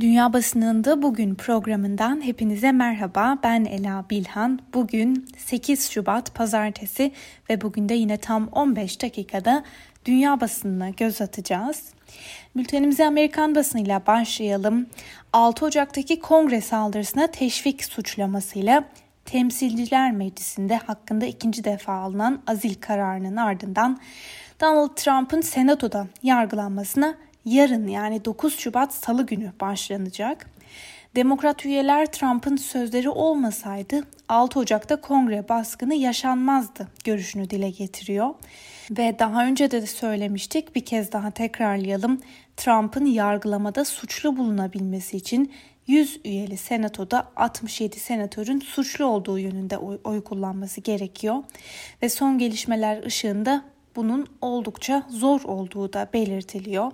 Dünya Basınında Bugün programından hepinize merhaba. Ben Ela Bilhan. Bugün 8 Şubat Pazartesi ve bugün de yine tam 15 dakikada dünya basınına göz atacağız. Bültenimize Amerikan basınıyla başlayalım. 6 Ocak'taki kongre saldırısına teşvik suçlamasıyla Temsilciler Meclisi'nde hakkında ikinci defa alınan azil kararının ardından Donald Trump'ın senatoda yargılanmasına yarın yani 9 Şubat Salı günü başlanacak. Demokrat üyeler Trump'ın sözleri olmasaydı 6 Ocak'ta kongre baskını yaşanmazdı görüşünü dile getiriyor. Ve daha önce de söylemiştik bir kez daha tekrarlayalım. Trump'ın yargılamada suçlu bulunabilmesi için 100 üyeli senatoda 67 senatörün suçlu olduğu yönünde oy, oy kullanması gerekiyor. Ve son gelişmeler ışığında bunun oldukça zor olduğu da belirtiliyor.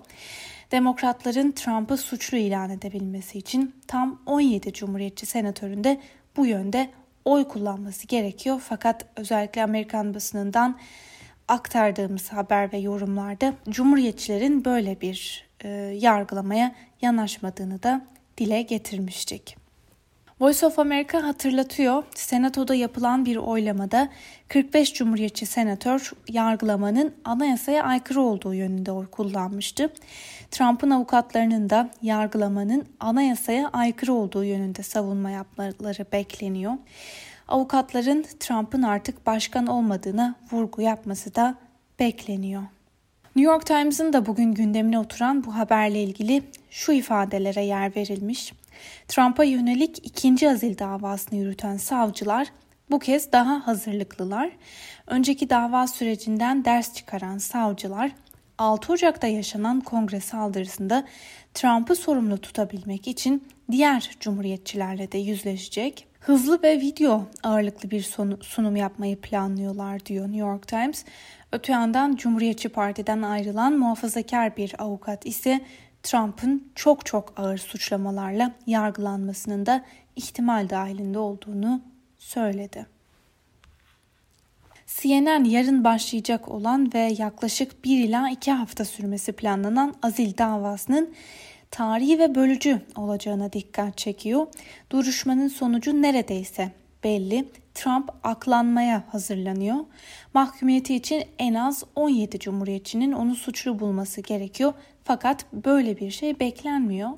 Demokratların Trump'ı suçlu ilan edebilmesi için tam 17 Cumhuriyetçi senatöründe bu yönde oy kullanması gerekiyor. Fakat özellikle Amerikan basınından aktardığımız haber ve yorumlarda Cumhuriyetçilerin böyle bir e, yargılamaya yanaşmadığını da dile getirmiştik. Voice of America hatırlatıyor. Senatoda yapılan bir oylamada 45 Cumhuriyetçi senatör yargılamanın anayasaya aykırı olduğu yönünde oy kullanmıştı. Trump'ın avukatlarının da yargılamanın anayasaya aykırı olduğu yönünde savunma yapmaları bekleniyor. Avukatların Trump'ın artık başkan olmadığına vurgu yapması da bekleniyor. New York Times'ın da bugün gündemine oturan bu haberle ilgili şu ifadelere yer verilmiş. Trump'a yönelik ikinci azil davasını yürüten savcılar bu kez daha hazırlıklılar. Önceki dava sürecinden ders çıkaran savcılar 6 Ocak'ta yaşanan kongre saldırısında Trump'ı sorumlu tutabilmek için diğer cumhuriyetçilerle de yüzleşecek. Hızlı ve video ağırlıklı bir sunum yapmayı planlıyorlar diyor New York Times. Öte yandan Cumhuriyetçi Parti'den ayrılan muhafazakar bir avukat ise Trump'ın çok çok ağır suçlamalarla yargılanmasının da ihtimal dahilinde olduğunu söyledi. CNN yarın başlayacak olan ve yaklaşık 1 ila 2 hafta sürmesi planlanan azil davasının tarihi ve bölücü olacağına dikkat çekiyor. Duruşmanın sonucu neredeyse belli. Trump aklanmaya hazırlanıyor. Mahkumiyeti için en az 17 cumhuriyetçinin onu suçlu bulması gerekiyor. Fakat böyle bir şey beklenmiyor.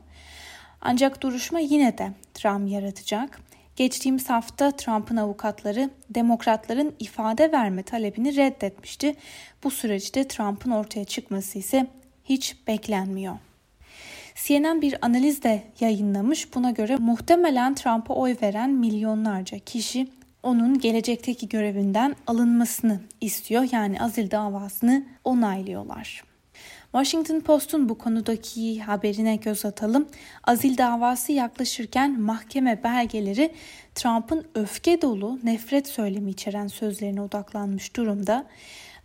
Ancak duruşma yine de Trump yaratacak. Geçtiğimiz hafta Trump'ın avukatları demokratların ifade verme talebini reddetmişti. Bu süreçte Trump'ın ortaya çıkması ise hiç beklenmiyor. CNN bir analiz de yayınlamış. Buna göre muhtemelen Trump'a oy veren milyonlarca kişi onun gelecekteki görevinden alınmasını istiyor. Yani azil davasını onaylıyorlar. Washington Post'un bu konudaki haberine göz atalım. Azil davası yaklaşırken mahkeme belgeleri Trump'ın öfke dolu nefret söylemi içeren sözlerine odaklanmış durumda.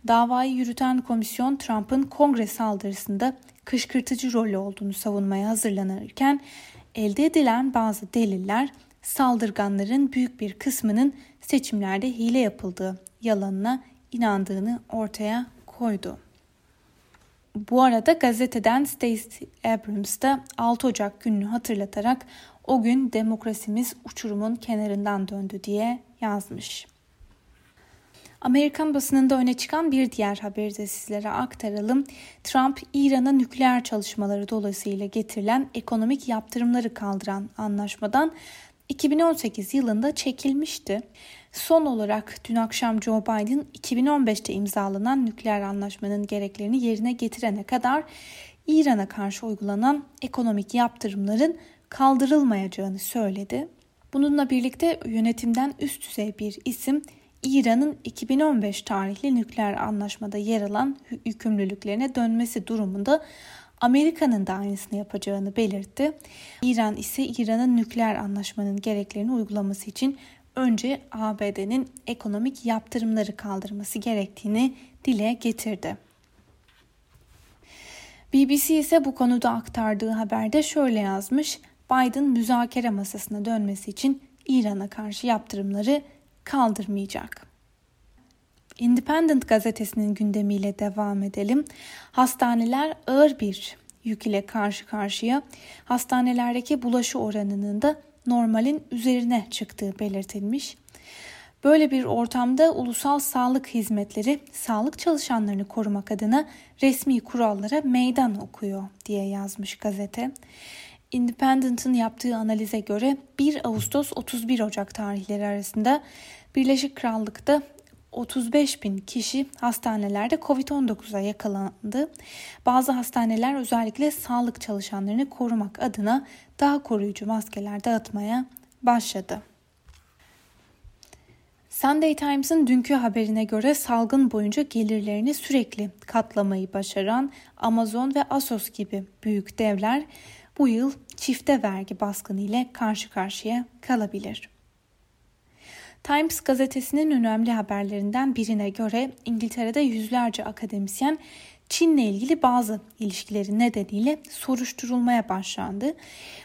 Davayı yürüten komisyon Trump'ın kongre saldırısında kışkırtıcı rolü olduğunu savunmaya hazırlanırken elde edilen bazı deliller saldırganların büyük bir kısmının seçimlerde hile yapıldığı yalanına inandığını ortaya koydu. Bu arada gazeteden Stacey Abrams da 6 Ocak gününü hatırlatarak o gün demokrasimiz uçurumun kenarından döndü diye yazmış. Amerikan basınında öne çıkan bir diğer haberi de sizlere aktaralım. Trump, İran'a nükleer çalışmaları dolayısıyla getirilen ekonomik yaptırımları kaldıran anlaşmadan 2018 yılında çekilmişti. Son olarak dün akşam Joe Biden 2015'te imzalanan nükleer anlaşmanın gereklerini yerine getirene kadar İran'a karşı uygulanan ekonomik yaptırımların kaldırılmayacağını söyledi. Bununla birlikte yönetimden üst düzey bir isim İran'ın 2015 tarihli nükleer anlaşmada yer alan yükümlülüklerine dönmesi durumunda Amerika'nın da aynısını yapacağını belirtti. İran ise İran'ın nükleer anlaşmanın gereklerini uygulaması için önce ABD'nin ekonomik yaptırımları kaldırması gerektiğini dile getirdi. BBC ise bu konuda aktardığı haberde şöyle yazmış. Biden müzakere masasına dönmesi için İran'a karşı yaptırımları kaldırmayacak. Independent gazetesinin gündemiyle devam edelim. Hastaneler ağır bir yük ile karşı karşıya hastanelerdeki bulaşı oranının da normalin üzerine çıktığı belirtilmiş. Böyle bir ortamda ulusal sağlık hizmetleri sağlık çalışanlarını korumak adına resmi kurallara meydan okuyor diye yazmış gazete. Independent'ın yaptığı analize göre 1 Ağustos 31 Ocak tarihleri arasında Birleşik Krallık'ta 35 bin kişi hastanelerde Covid-19'a yakalandı. Bazı hastaneler özellikle sağlık çalışanlarını korumak adına daha koruyucu maskeler dağıtmaya başladı. Sunday Times'ın dünkü haberine göre salgın boyunca gelirlerini sürekli katlamayı başaran Amazon ve Asos gibi büyük devler bu yıl çifte vergi baskını ile karşı karşıya kalabilir. Times gazetesinin önemli haberlerinden birine göre İngiltere'de yüzlerce akademisyen Çin'le ilgili bazı ilişkileri nedeniyle soruşturulmaya başlandı.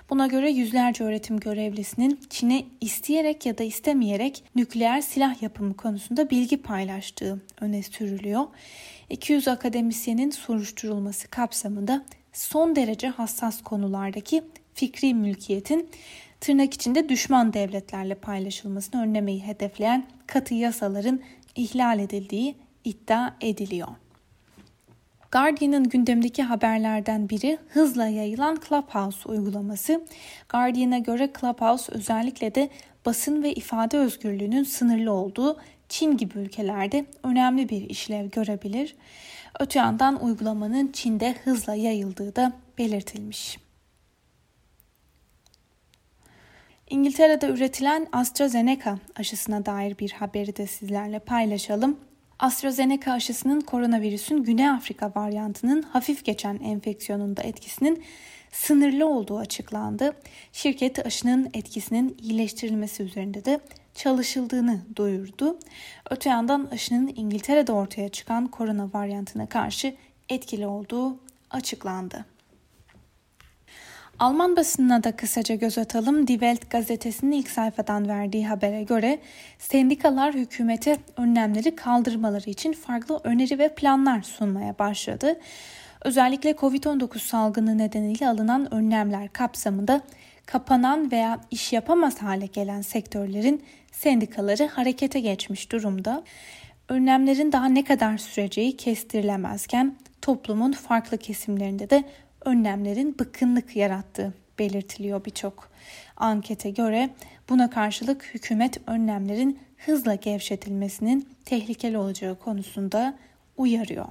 Buna göre yüzlerce öğretim görevlisinin Çin'e isteyerek ya da istemeyerek nükleer silah yapımı konusunda bilgi paylaştığı öne sürülüyor. 200 akademisyenin soruşturulması kapsamında son derece hassas konulardaki fikri mülkiyetin tırnak içinde düşman devletlerle paylaşılmasını önlemeyi hedefleyen katı yasaların ihlal edildiği iddia ediliyor. Guardian'ın gündemdeki haberlerden biri hızla yayılan Clubhouse uygulaması. Guardian'a göre Clubhouse özellikle de basın ve ifade özgürlüğünün sınırlı olduğu Çin gibi ülkelerde önemli bir işlev görebilir. Öte yandan uygulamanın Çin'de hızla yayıldığı da belirtilmiş. İngiltere'de üretilen AstraZeneca aşısına dair bir haberi de sizlerle paylaşalım. AstraZeneca aşısının koronavirüsün Güney Afrika varyantının hafif geçen enfeksiyonunda etkisinin sınırlı olduğu açıklandı. Şirket aşının etkisinin iyileştirilmesi üzerinde de çalışıldığını duyurdu. Öte yandan aşının İngiltere'de ortaya çıkan korona varyantına karşı etkili olduğu açıklandı. Alman basınına da kısaca göz atalım. Die Welt gazetesinin ilk sayfadan verdiği habere göre sendikalar hükümete önlemleri kaldırmaları için farklı öneri ve planlar sunmaya başladı. Özellikle Covid-19 salgını nedeniyle alınan önlemler kapsamında kapanan veya iş yapamaz hale gelen sektörlerin sendikaları harekete geçmiş durumda. Önlemlerin daha ne kadar süreceği kestirilemezken toplumun farklı kesimlerinde de önlemlerin bıkkınlık yarattığı belirtiliyor birçok ankete göre. Buna karşılık hükümet önlemlerin hızla gevşetilmesinin tehlikeli olacağı konusunda uyarıyor.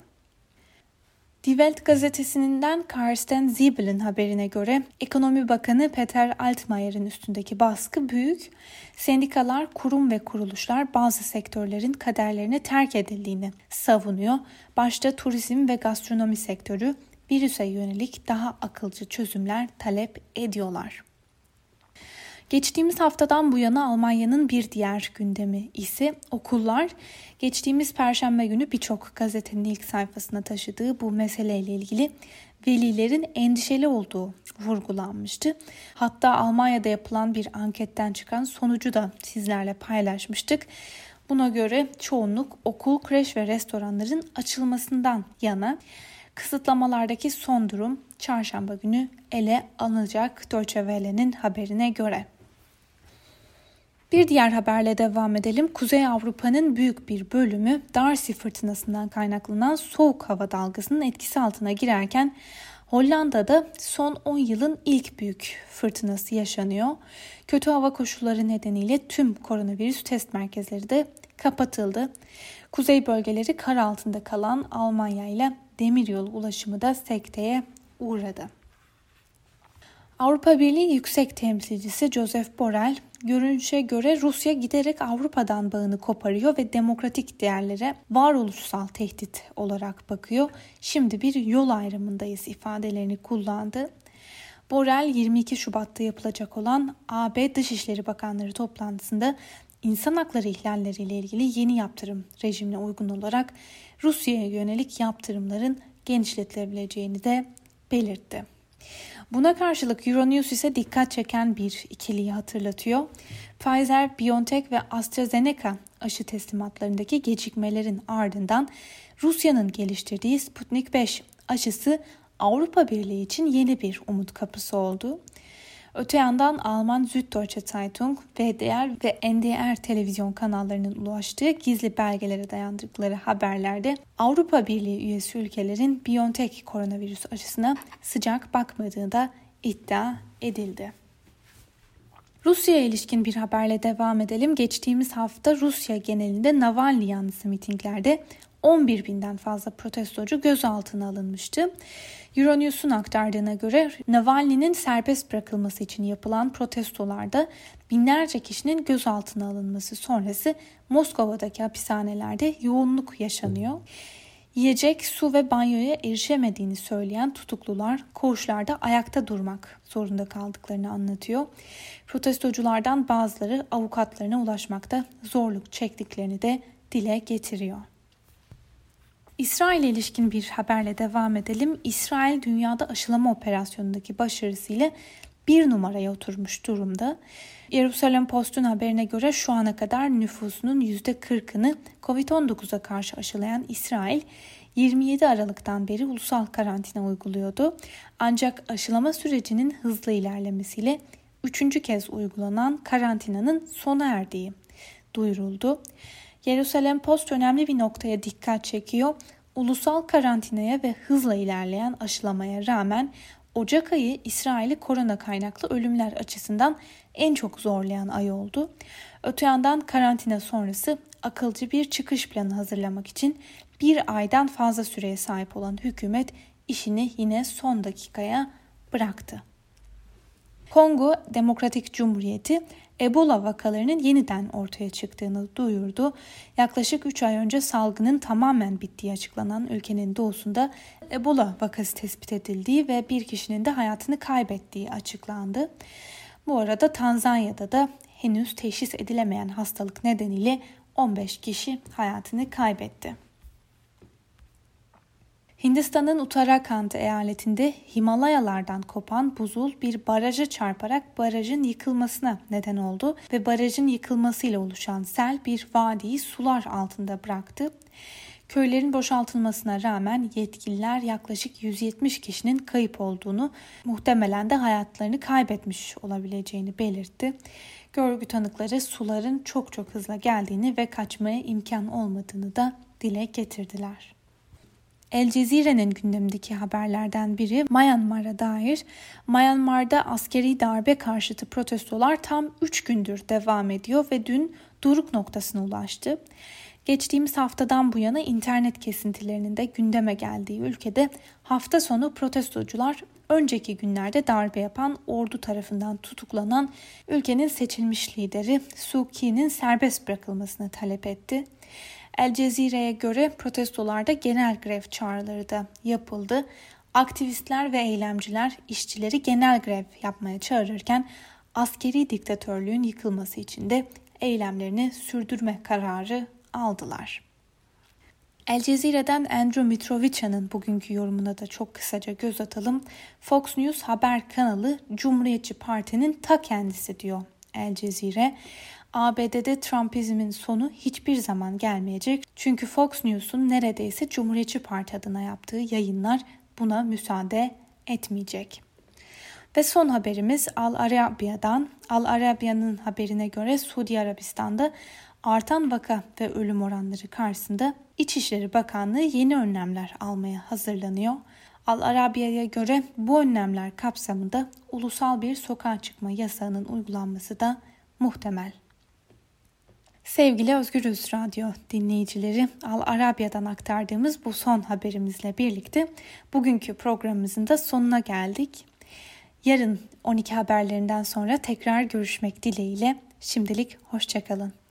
Die Welt gazetesinden Karsten Siebel'in haberine göre Ekonomi Bakanı Peter Altmaier'in üstündeki baskı büyük. Sendikalar, kurum ve kuruluşlar bazı sektörlerin kaderlerine terk edildiğini savunuyor. Başta turizm ve gastronomi sektörü virüse yönelik daha akılcı çözümler talep ediyorlar. Geçtiğimiz haftadan bu yana Almanya'nın bir diğer gündemi ise okullar. Geçtiğimiz perşembe günü birçok gazetenin ilk sayfasına taşıdığı bu meseleyle ilgili velilerin endişeli olduğu vurgulanmıştı. Hatta Almanya'da yapılan bir anketten çıkan sonucu da sizlerle paylaşmıştık. Buna göre çoğunluk okul, kreş ve restoranların açılmasından yana kısıtlamalardaki son durum çarşamba günü ele alınacak Deutsche Welle'nin haberine göre. Bir diğer haberle devam edelim. Kuzey Avrupa'nın büyük bir bölümü Darcy fırtınasından kaynaklanan soğuk hava dalgasının etkisi altına girerken Hollanda'da son 10 yılın ilk büyük fırtınası yaşanıyor. Kötü hava koşulları nedeniyle tüm koronavirüs test merkezleri de kapatıldı. Kuzey bölgeleri kar altında kalan Almanya ile demiryolu ulaşımı da sekteye uğradı. Avrupa Birliği Yüksek Temsilcisi Joseph Borrell, görünüşe göre Rusya giderek Avrupa'dan bağını koparıyor ve demokratik değerlere varoluşsal tehdit olarak bakıyor. Şimdi bir yol ayrımındayız ifadelerini kullandı. Borrell 22 Şubat'ta yapılacak olan AB Dışişleri Bakanları toplantısında insan hakları ihlalleriyle ilgili yeni yaptırım rejimine uygun olarak Rusya'ya yönelik yaptırımların genişletilebileceğini de belirtti. Buna karşılık Euronews ise dikkat çeken bir ikiliyi hatırlatıyor. Pfizer, BioNTech ve AstraZeneca aşı teslimatlarındaki gecikmelerin ardından Rusya'nın geliştirdiği Sputnik 5 aşısı Avrupa Birliği için yeni bir umut kapısı oldu. Öte yandan Alman Süddeutsche Zeitung, VDR ve NDR televizyon kanallarının ulaştığı gizli belgelere dayandıkları haberlerde Avrupa Birliği üyesi ülkelerin BioNTech koronavirüs aşısına sıcak bakmadığı da iddia edildi. Rusya'ya ilişkin bir haberle devam edelim. Geçtiğimiz hafta Rusya genelinde Navalny yanlısı mitinglerde 11 binden fazla protestocu gözaltına alınmıştı. Euronews'un aktardığına göre Navalny'nin serbest bırakılması için yapılan protestolarda binlerce kişinin gözaltına alınması sonrası Moskova'daki hapishanelerde yoğunluk yaşanıyor. Yiyecek, su ve banyoya erişemediğini söyleyen tutuklular koğuşlarda ayakta durmak zorunda kaldıklarını anlatıyor. Protestoculardan bazıları avukatlarına ulaşmakta zorluk çektiklerini de dile getiriyor. İsrail ile ilişkin bir haberle devam edelim. İsrail dünyada aşılama operasyonundaki başarısıyla bir numaraya oturmuş durumda. Jerusalem Post'un haberine göre şu ana kadar nüfusunun %40'ını Covid-19'a karşı aşılayan İsrail 27 Aralık'tan beri ulusal karantina uyguluyordu. Ancak aşılama sürecinin hızlı ilerlemesiyle üçüncü kez uygulanan karantinanın sona erdiği duyuruldu. Jerusalem Post önemli bir noktaya dikkat çekiyor. Ulusal karantinaya ve hızla ilerleyen aşılamaya rağmen Ocak ayı İsrail'i korona kaynaklı ölümler açısından en çok zorlayan ay oldu. Öte yandan karantina sonrası akılcı bir çıkış planı hazırlamak için bir aydan fazla süreye sahip olan hükümet işini yine son dakikaya bıraktı. Kongo Demokratik Cumhuriyeti Ebola vakalarının yeniden ortaya çıktığını duyurdu. Yaklaşık 3 ay önce salgının tamamen bittiği açıklanan ülkenin doğusunda Ebola vakası tespit edildiği ve bir kişinin de hayatını kaybettiği açıklandı. Bu arada Tanzanya'da da henüz teşhis edilemeyen hastalık nedeniyle 15 kişi hayatını kaybetti. Hindistan'ın Uttarakhand eyaletinde Himalayalardan kopan buzul bir baraja çarparak barajın yıkılmasına neden oldu ve barajın yıkılmasıyla oluşan sel bir vadiyi sular altında bıraktı. Köylerin boşaltılmasına rağmen yetkililer yaklaşık 170 kişinin kayıp olduğunu, muhtemelen de hayatlarını kaybetmiş olabileceğini belirtti. Görgü tanıkları suların çok çok hızla geldiğini ve kaçmaya imkan olmadığını da dile getirdiler. El Cezire'nin gündemindeki haberlerden biri Myanmar'a dair. Myanmar'da askeri darbe karşıtı protestolar tam 3 gündür devam ediyor ve dün doruk noktasına ulaştı. Geçtiğimiz haftadan bu yana internet kesintilerinin de gündeme geldiği ülkede hafta sonu protestocular önceki günlerde darbe yapan ordu tarafından tutuklanan ülkenin seçilmiş lideri Suu Kyi'nin serbest bırakılmasını talep etti. El Cezire'ye göre protestolarda genel grev çağrıları da yapıldı. Aktivistler ve eylemciler işçileri genel grev yapmaya çağırırken askeri diktatörlüğün yıkılması için de eylemlerini sürdürme kararı aldılar. El Cezire'den Andrew Mitrovica'nın bugünkü yorumuna da çok kısaca göz atalım. Fox News haber kanalı Cumhuriyetçi Parti'nin ta kendisi diyor El Cezire. ABD'de Trumpizmin sonu hiçbir zaman gelmeyecek. Çünkü Fox News'un neredeyse Cumhuriyetçi Parti adına yaptığı yayınlar buna müsaade etmeyecek. Ve son haberimiz Al Arabiya'dan. Al Arabiya'nın haberine göre Suudi Arabistan'da artan vaka ve ölüm oranları karşısında İçişleri Bakanlığı yeni önlemler almaya hazırlanıyor. Al Arabiya'ya göre bu önlemler kapsamında ulusal bir sokağa çıkma yasağının uygulanması da muhtemel. Sevgili Özgürüz Radyo dinleyicileri, Al Arabya'dan aktardığımız bu son haberimizle birlikte bugünkü programımızın da sonuna geldik. Yarın 12 haberlerinden sonra tekrar görüşmek dileğiyle şimdilik hoşçakalın.